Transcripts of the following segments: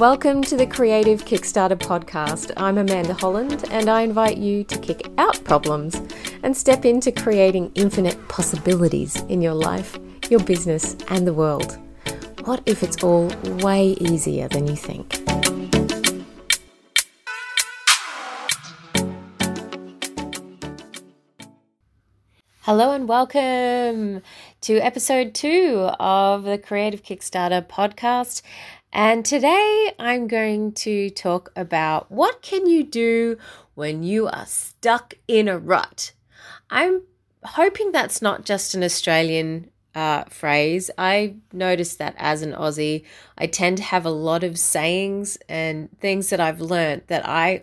Welcome to the Creative Kickstarter podcast. I'm Amanda Holland, and I invite you to kick out problems and step into creating infinite possibilities in your life, your business, and the world. What if it's all way easier than you think? Hello and welcome to episode two of the Creative Kickstarter podcast. And today I'm going to talk about what can you do when you are stuck in a rut. I'm hoping that's not just an Australian uh, phrase. I noticed that as an Aussie, I tend to have a lot of sayings and things that I've learned that I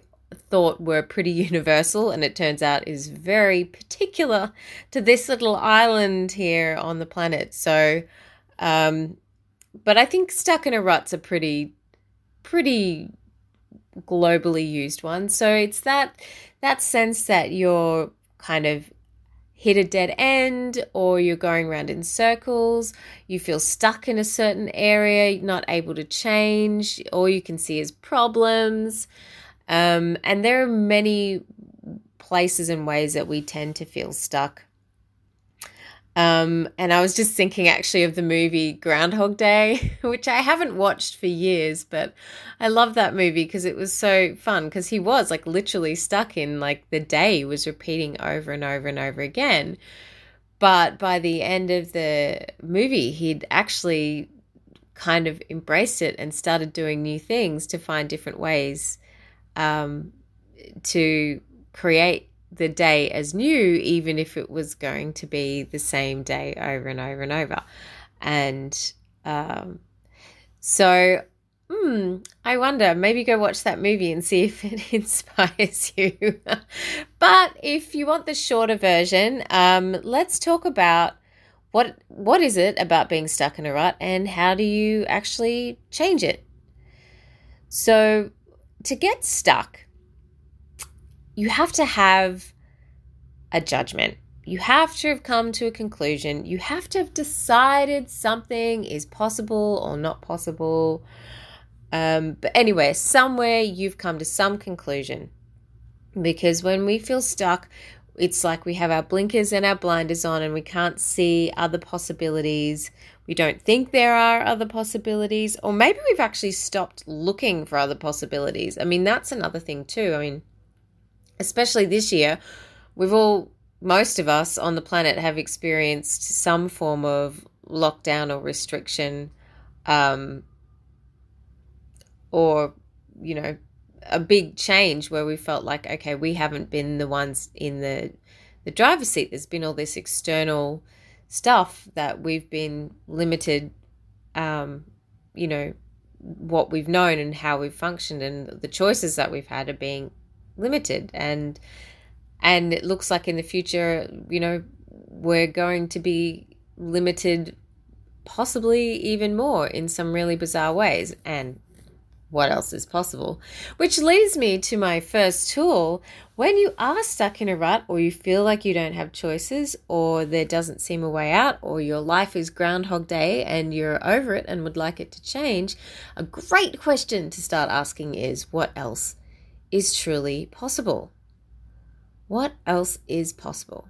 thought were pretty universal and it turns out is very particular to this little island here on the planet. So, um, but I think stuck in a rut's a pretty, pretty globally used one. So it's that that sense that you're kind of hit a dead end or you're going around in circles, you feel stuck in a certain area, not able to change, all you can see is problems. Um, and there are many places and ways that we tend to feel stuck. Um, and I was just thinking actually of the movie Groundhog Day, which I haven't watched for years, but I love that movie because it was so fun because he was like literally stuck in like the day was repeating over and over and over again. But by the end of the movie, he'd actually kind of embraced it and started doing new things to find different ways um, to create the day as new, even if it was going to be the same day over and over and over. And um, so, hmm, I wonder, maybe go watch that movie and see if it inspires you. but if you want the shorter version, um, let's talk about what what is it about being stuck in a rut and how do you actually change it? So, to get stuck, you have to have a judgment. You have to have come to a conclusion. You have to have decided something is possible or not possible. Um, but anyway, somewhere you've come to some conclusion. Because when we feel stuck, it's like we have our blinkers and our blinders on and we can't see other possibilities. We don't think there are other possibilities, or maybe we've actually stopped looking for other possibilities. I mean, that's another thing, too. I mean, especially this year, we've all, most of us on the planet, have experienced some form of lockdown or restriction, um, or, you know, a big change where we felt like, okay, we haven't been the ones in the the driver's seat. There's been all this external stuff that we've been limited, um, you know, what we've known and how we've functioned and the choices that we've had are being limited. And and it looks like in the future you know we're going to be limited possibly even more in some really bizarre ways. And what else is possible? Which leads me to my first tool. When you are stuck in a rut or you feel like you don't have choices or there doesn't seem a way out or your life is groundhog day and you're over it and would like it to change a great question to start asking is what else is truly possible. What else is possible?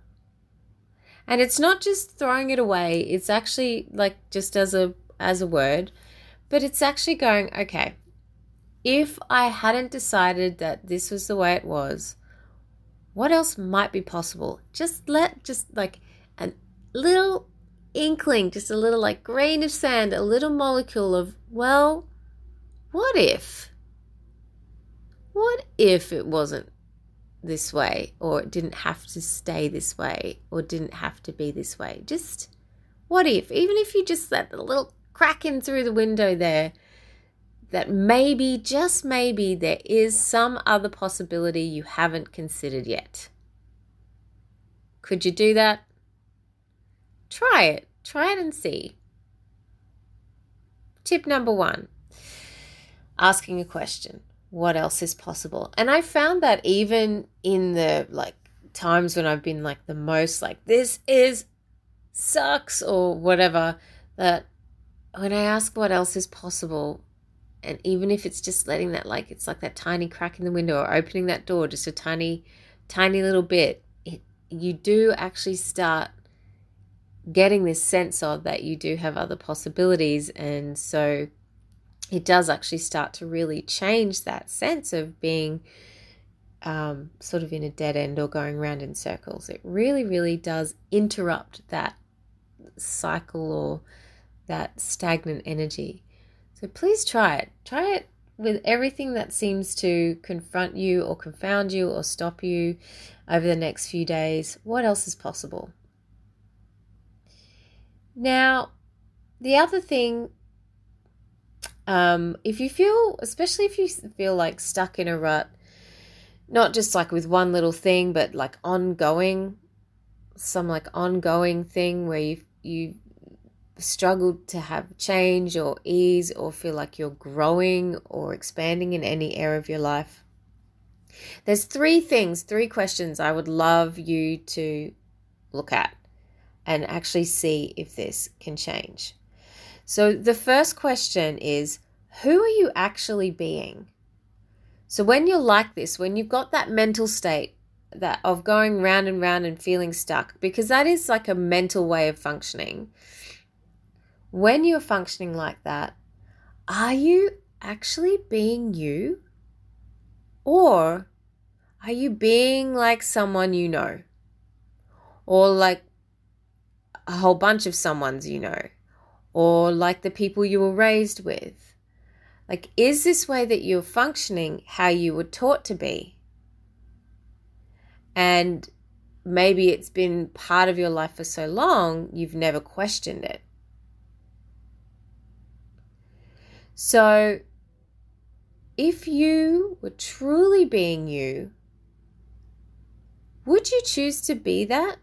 And it's not just throwing it away, it's actually like just as a as a word, but it's actually going, okay, if I hadn't decided that this was the way it was, what else might be possible? Just let just like a little inkling, just a little like grain of sand, a little molecule of, well, what if? What if it wasn't this way or it didn't have to stay this way or didn't have to be this way? Just what if, even if you just let a little crack in through the window there, that maybe, just maybe, there is some other possibility you haven't considered yet. Could you do that? Try it. Try it and see. Tip number one asking a question what else is possible. And I found that even in the like times when I've been like the most like this is sucks or whatever that when I ask what else is possible And even if it's just letting that, like, it's like that tiny crack in the window or opening that door just a tiny, tiny little bit, it, you do actually start getting this sense of that you do have other possibilities. And so it does actually start to really change that sense of being um, sort of in a dead end or going around in circles. It really, really does interrupt that cycle or that stagnant energy. So please try it. Try it with everything that seems to confront you or confound you or stop you over the next few days. What else is possible? Now, the other thing, um, if you feel, especially if you feel like stuck in a rut, not just like with one little thing, but like ongoing, some like ongoing thing where you you struggled to have change or ease or feel like you're growing or expanding in any area of your life. There's three things, three questions I would love you to look at and actually see if this can change. So, the first question is Who are you actually being? So when you're like this, when you've got that mental state that of going round and round and feeling stuck, because that is like a mental way of functioning. When you're functioning like that, are you actually being you? Or are you being like someone you know? Or like a whole bunch of someones you know? Or like the people you were raised with? Like, is this way that you're functioning how you were taught to be? And maybe it's been part of your life for so long, you've never questioned it. So, if you were truly being you, would you choose to be that?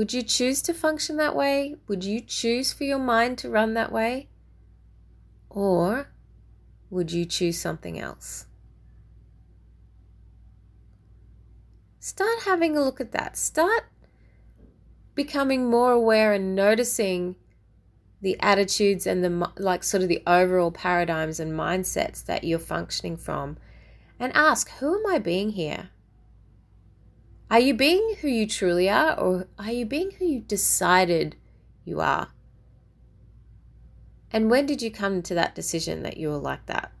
Would you choose to function that way? Would you choose for your mind to run that way? Or would you choose something else? Start having a look at that. Start becoming more aware and noticing the attitudes and the like sort of the overall paradigms and mindsets that you're functioning from and ask who am i being here are you being who you truly are or are you being who you decided you are and when did you come to that decision that you were like that?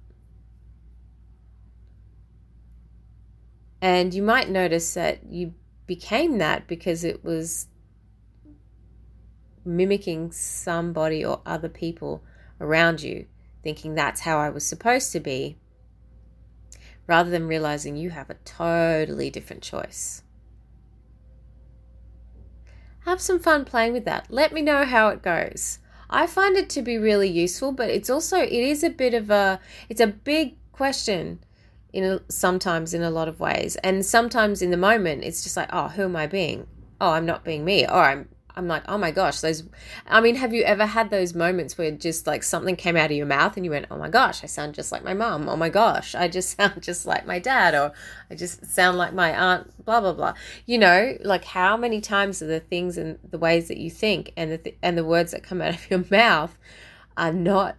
And you might notice that you became that because it was mimicking somebody or other people around you, thinking that's how I was supposed to be, rather than realizing you have a totally different choice. Have some fun playing with that. Let me know how it goes. I find it to be really useful, but it's also it is a bit of a it's a big question in a, sometimes in a lot of ways, and sometimes in the moment it's just like, oh, who am I being? Oh, I'm not being me, or I'm I'm like, oh my gosh, those. I mean, have you ever had those moments where just like something came out of your mouth and you went, oh my gosh, I sound just like my mom. Oh my gosh, I just sound just like my dad, or I just sound like my aunt. Blah blah blah. You know, like how many times are the things and the ways that you think and the th- and the words that come out of your mouth are not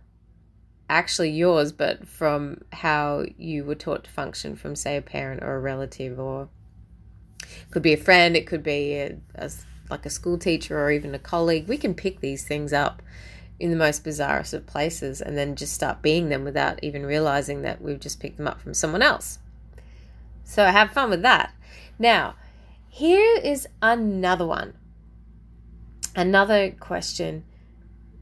actually yours, but from how you were taught to function from, say, a parent or a relative, or could be a friend, it could be a, a like a school teacher or even a colleague, we can pick these things up in the most bizarrest of places and then just start being them without even realizing that we've just picked them up from someone else. So have fun with that. Now, here is another one. Another question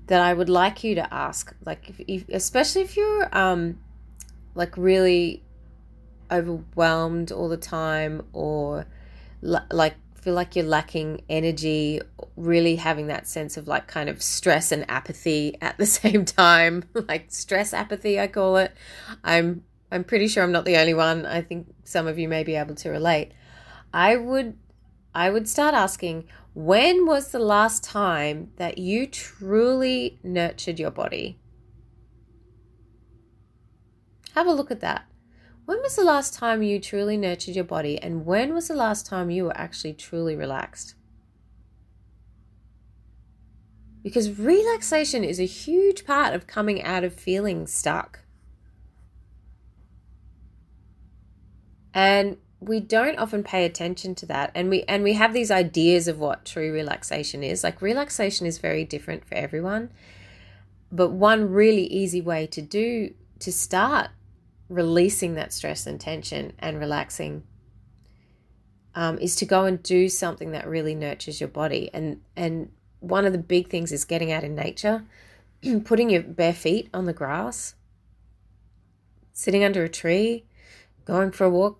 that I would like you to ask, like if, if especially if you're um like really overwhelmed all the time or like feel like you're lacking energy, really having that sense of like kind of stress and apathy at the same time, like stress apathy I call it. I'm I'm pretty sure I'm not the only one. I think some of you may be able to relate. I would I would start asking when was the last time that you truly nurtured your body? Have a look at that. When was the last time you truly nurtured your body, and when was the last time you were actually truly relaxed? Because relaxation is a huge part of coming out of feeling stuck. And we don't often pay attention to that and we and we have these ideas of what true relaxation is like relaxation is very different for everyone but one really easy way to do to start releasing that stress and tension and relaxing um, is to go and do something that really nurtures your body. And and one of the big things is getting out in nature putting your bare feet on the grass sitting under a tree going for a walk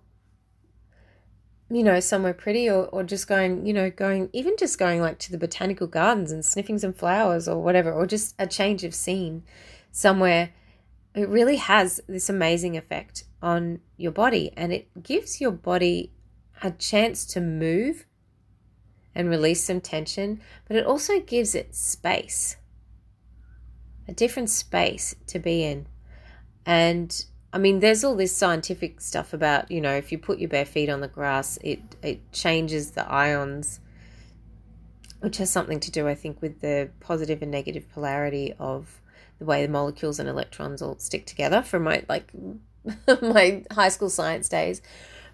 you know, somewhere pretty or, or just going, you know, going, even just going like to the botanical gardens and sniffing some flowers or whatever, or just a change of scene somewhere, it really has this amazing effect on your body and it gives your body a chance to move and release some tension, but it also gives it space, a different space to be in. And I mean, there's all this scientific stuff about, you know, if you put your bare feet on the grass, it, it changes the ions, which has something to do, I think, with the positive and negative polarity of the way the molecules and electrons all stick together from my, like, my high school science days.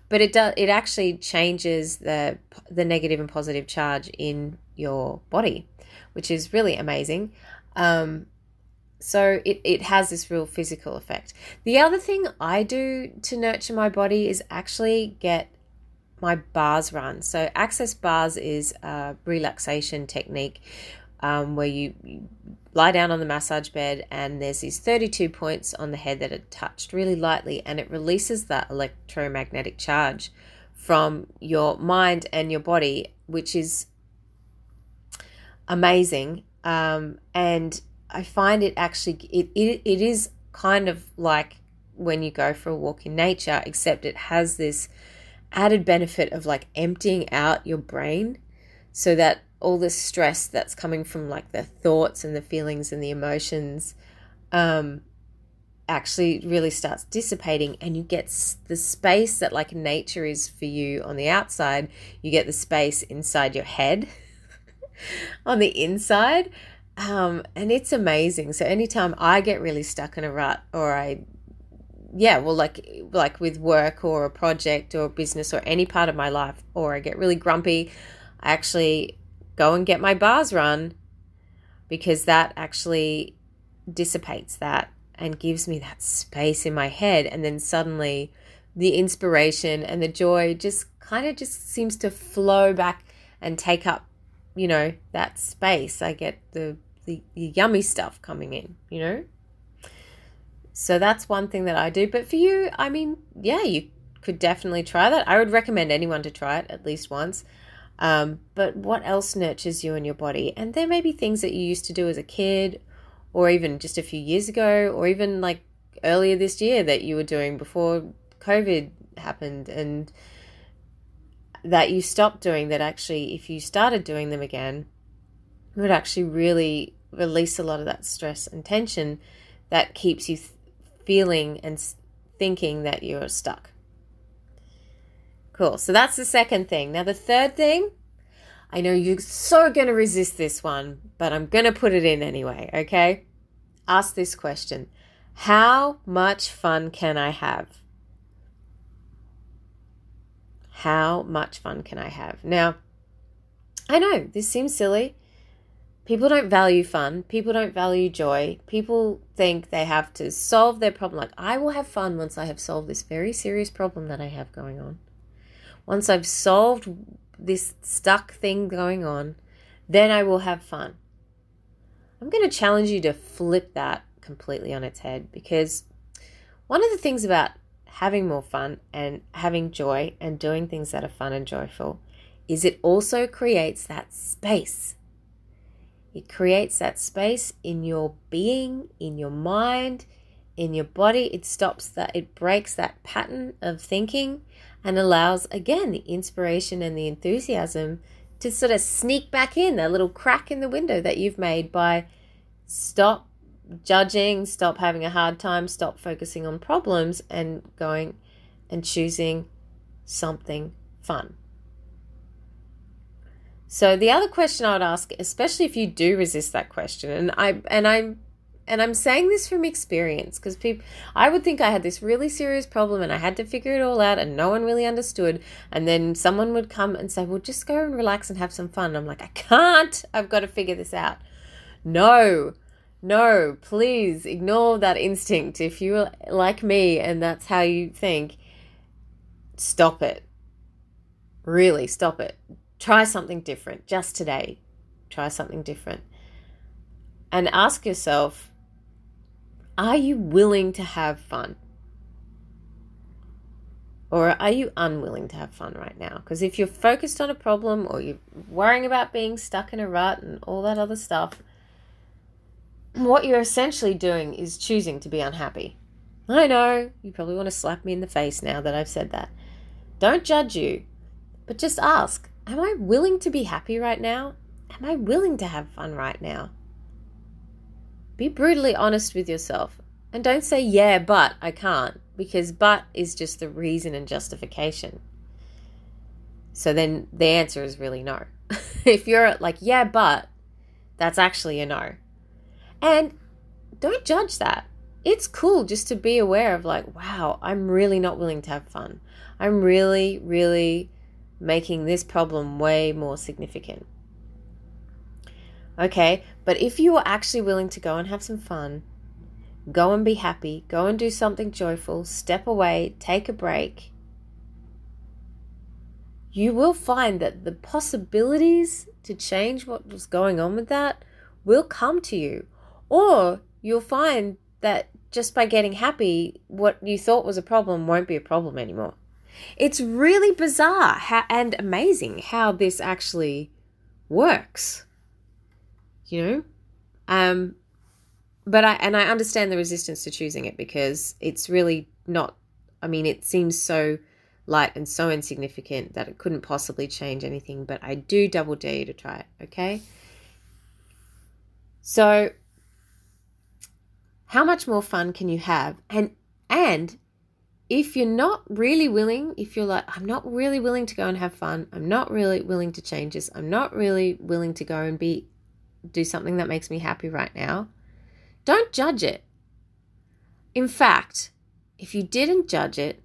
But it does, it actually changes the, the negative and positive charge in your body, which is really amazing. Um, so it, it has this real physical effect. The other thing I do to nurture my body is actually get my bars run. So access bars is a relaxation technique um, where you, you lie down on the massage bed and there's these 32 points on the head that are touched really lightly and it releases that electromagnetic charge from your mind and your body, which is amazing. Um, and I find it actually it, it it is kind of like when you go for a walk in nature, except it has this added benefit of like emptying out your brain so that all the stress that's coming from like the thoughts and the feelings and the emotions um actually really starts dissipating and you get the space that like nature is for you on the outside you get the space inside your head on the inside um, and it's amazing. So anytime I get really stuck in a rut or I yeah, well like like with work or a project or business or any part of my life or I get really grumpy, I actually go and get my bars run because that actually dissipates that and gives me that space in my head and then suddenly the inspiration and the joy just kind of just seems to flow back and take up you know that space i get the the, the yummy stuff coming in, you know? So that's one thing that I do. But for you, I mean, yeah, you could definitely try that. I would recommend anyone to try it at least once. Um, but what else nurtures you and your body? And there may be things that you used to do as a kid, or even just a few years ago, or even like earlier this year that you were doing before COVID happened, and that you stopped doing that actually, if you started doing them again, would actually really release a lot of that stress and tension that keeps you th- feeling and thinking that you're stuck. Cool. So that's the second thing. Now, the third thing, I know you're so going to resist this one, but I'm going to put it in anyway, okay? Ask this question How much fun can I have? How much fun can I have? Now, I know this seems silly, people don't value fun. People don't value joy. People think they have to solve their problem. Like, I will have fun once I have solved this very serious problem that I have going on. Once I've solved this stuck thing going on, then I will have fun. I'm going to challenge you to flip that completely on its head because one of the things about having more fun and having joy and doing things that are fun and joyful is it also creates that space it creates that space in your being, in your mind, in your body. It stops that, it breaks that pattern of thinking and allows, again, the inspiration and the enthusiasm to sort of sneak back in, a little crack in the window that you've made by stop judging, stop having a hard time, stop focusing on problems, and going and choosing something fun. So the other question I would ask, especially if you do resist that question, and I and I'm and I'm saying this from experience because people, I would think I had this really serious problem and I had to figure it all out and no one really understood. And then someone would come and say, well, just go and relax and have some fun. I'm like, I can't. I've got to figure this out. No, no, please ignore that instinct. If you're like me and that's how you think, stop it. Really, stop it. Try something different just today. Try something different. And ask yourself are you willing to have fun? Or are you unwilling to have fun right now? Because if you're focused on a problem or you're worrying about being stuck in a rut and all that other stuff, what you're essentially doing is choosing to be unhappy. I know, you probably want to slap me in the face now that I've said that. Don't judge you, but just ask Am I willing to be happy right now? Am I willing to have fun right now? Be brutally honest with yourself and don't say, yeah, but I can't, because but is just the reason and justification. So then the answer is really no. if you're like, yeah, but, that's actually a no. And don't judge that. It's cool just to be aware of, like, wow, I'm really not willing to have fun. I'm really, really making this problem way more significant. Okay, but if you are actually willing to go and have some fun, go and be happy, go and do something joyful, step away, take a break, you will find that the possibilities to change what was going on with that will come to you. Or you'll find that just by getting happy, what you thought was a problem won't be a problem anymore. It's really bizarre how, and amazing how this actually works. You know? Um but I and I understand the resistance to choosing it because it's really not I mean it seems so light and so insignificant that it couldn't possibly change anything, but I do double dare you to try it, okay? So how much more fun can you have? And and if you're not really willing, if you're like, I'm not really willing to go and have fun, I'm not really willing to change this, I'm not really willing to go and be do something that makes me happy right now, don't judge it. In fact, if you didn't judge it,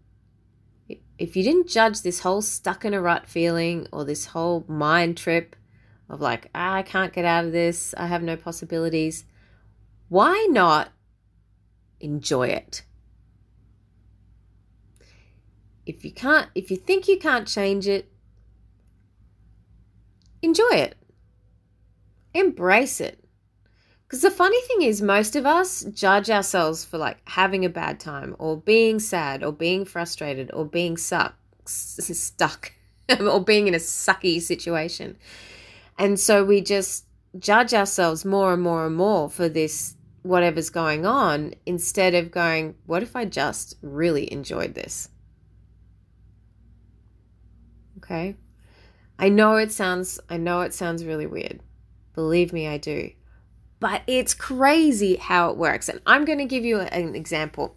if you didn't judge this whole stuck in a rut feeling or this whole mind trip of like, ah, I can't get out of this, I have no possibilities, why not enjoy it? if you can't if you think you can't change it enjoy it embrace it because the funny thing is most of us judge ourselves for like having a bad time or being sad or being frustrated or being suck, stuck or being in a sucky situation and so we just judge ourselves more and more and more for this whatever's going on instead of going what if i just really enjoyed this Okay? I know it sounds I know it sounds really weird. Believe me, I do. But it's crazy how it works. And I'm going to give you an example.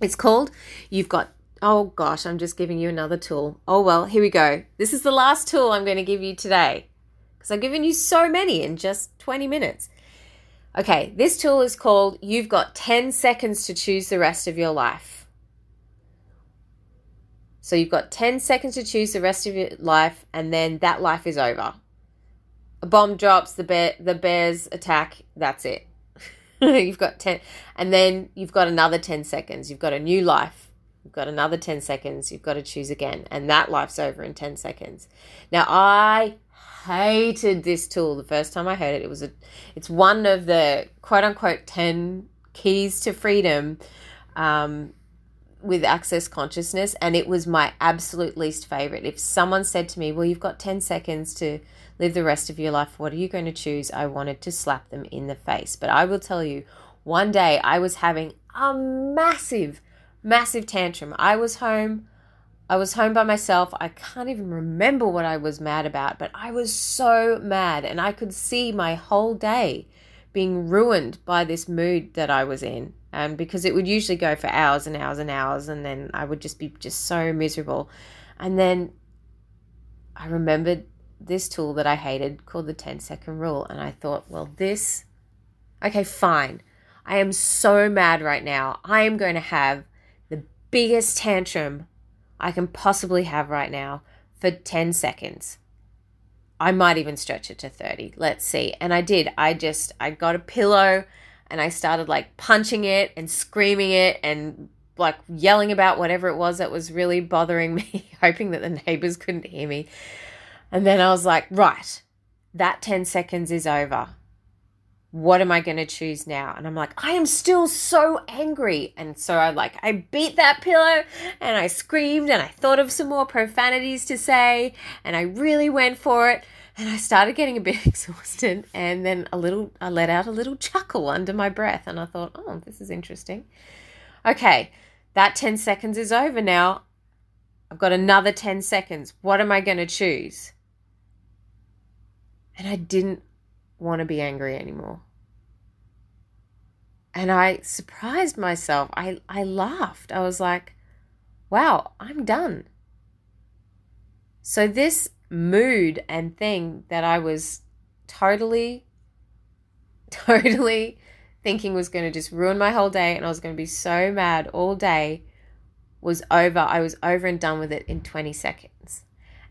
It's called you've got Oh gosh, I'm just giving you another tool. Oh well, here we go. This is the last tool I'm going to give you today because I've given you so many in just 20 minutes. Okay, this tool is called You've Got 10 Seconds to Choose the Rest of Your Life. So you've got 10 seconds to choose the rest of your life, and then that life is over. A bomb drops, the bear, the bears attack, that's it. you've got 10, and then you've got another 10 seconds. You've got a new life. You've got another 10 seconds. You've got to choose again, and that life's over in 10 seconds. Now, I hated this tool the first time I heard it. It was a, it's one of the quote unquote 10 keys to freedom. Um, with access consciousness and it was my absolute least favorite. If someone said to me, "Well, you've got 10 seconds to live the rest of your life. What are you going to choose?" I wanted to slap them in the face. But I will tell you, one day I was having a massive massive tantrum. I was home I was home by myself. I can't even remember what I was mad about, but I was so mad and I could see my whole day being ruined by this mood that I was in um, because it would usually go for hours and hours and hours, and then I would just be just so miserable. And then I remembered this tool that I hated called the 10 second rule, and I thought, well, this, okay, fine. I am so mad right now. I am going to have the biggest tantrum I can possibly have right now for 10 seconds. I might even stretch it to 30. Let's see. And I did. I just, I got a pillow and I started like punching it and screaming it and like yelling about whatever it was that was really bothering me, hoping that the neighbors couldn't hear me. And then I was like, right, that 10 seconds is over. What am I going to choose now? And I'm like, I am still so angry. And so I like, I beat that pillow and I screamed and I thought of some more profanities to say and I really went for it. And I started getting a bit exhausted and then a little, I let out a little chuckle under my breath and I thought, oh, this is interesting. Okay, that 10 seconds is over now. I've got another 10 seconds. What am I going to choose? And I didn't want to be angry anymore. And I surprised myself. I, I laughed. I was like, wow, I'm done. So, this mood and thing that I was totally, totally thinking was going to just ruin my whole day and I was going to be so mad all day was over. I was over and done with it in 20 seconds.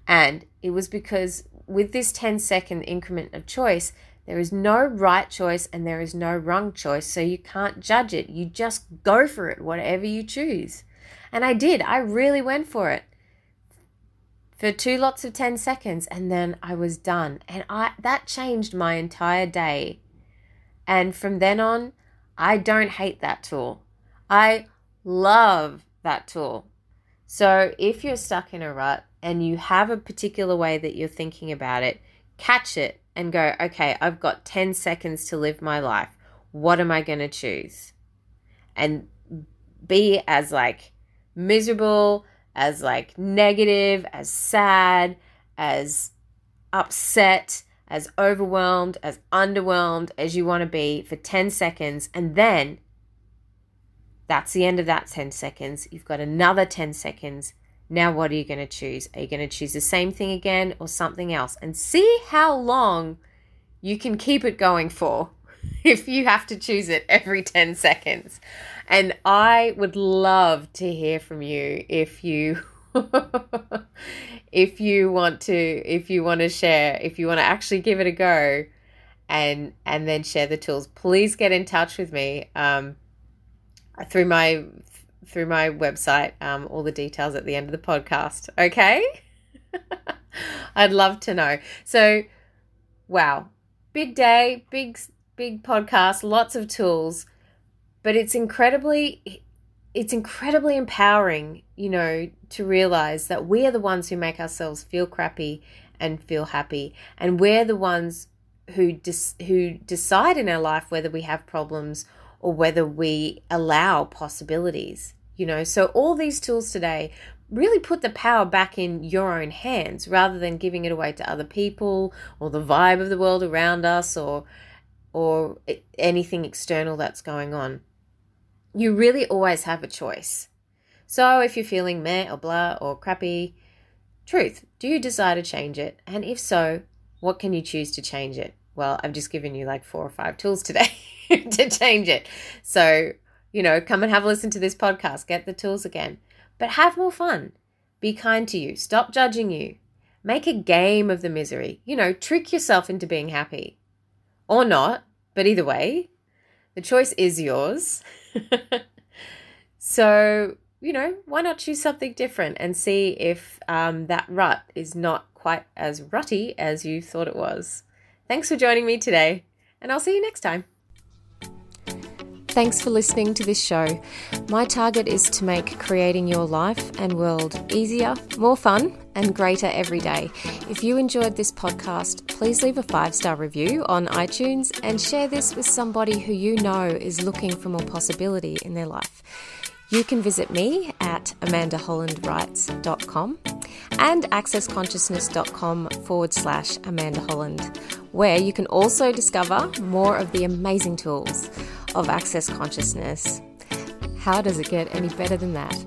And it was because with this 10 second increment of choice, there is no right choice and there is no wrong choice. So you can't judge it. You just go for it, whatever you choose. And I did. I really went for it for two lots of 10 seconds and then I was done. And I that changed my entire day. And from then on, I don't hate that tool. I love that tool. So if you're stuck in a rut, and you have a particular way that you're thinking about it, catch it and go, okay, I've got 10 seconds to live my life. What am I going to choose? And be as like miserable, as like negative, as sad, as upset, as overwhelmed, as underwhelmed as you want to be for 10 seconds. And then that's the end of that 10 seconds. You've got another 10 seconds now, what are you going to choose? Are you going to choose the same thing again or something else? And see how long you can keep it going for if you have to choose it every 10 seconds. And I would love to hear from you if you if you want to if you want to share, if you want to actually give it a go and and then share the tools, please get in touch with me um, through my through my website um, all the details at the end of the podcast. Okay? I'd love to know. So, wow, big day, big big podcast, lots of tools, but it's incredibly it's incredibly empowering, you know, to realize that we are the ones who make ourselves feel crappy and feel happy, and we're the ones who dis- who decide in our life whether we have problems or whether we allow possibilities you know? So all these tools today really put the power back in your own hands rather than giving it away to other people or the vibe of the world around us or or anything external that's going on. You really always have a choice. So if you're feeling meh or blah or crappy truth do you desire to change it? And if so what can you choose to change it? Well i've just given you like four or five tools today to change it. So you know, come and have a listen to this podcast, get the tools again. But have more fun. Be kind to you. Stop judging you. Make a game of the misery. You know, trick yourself into being happy. Or not, but either way, the choice is yours. so, you know, why not choose something different and see if um, that rut is not quite as rutty as you thought it was. Thanks for joining me today, and I'll see you next time. Thanks for listening to this show. My target is to make creating your life and world easier, more fun, and greater every day. If you enjoyed this podcast, please leave a five star review on iTunes and share this with somebody who you know is looking for more possibility in their life. You can visit me at amandahollandwrites.com and accessconsciousness.com forward slash Amanda Holland, where you can also discover more of the amazing tools of Access Consciousness. How does it get any better than that?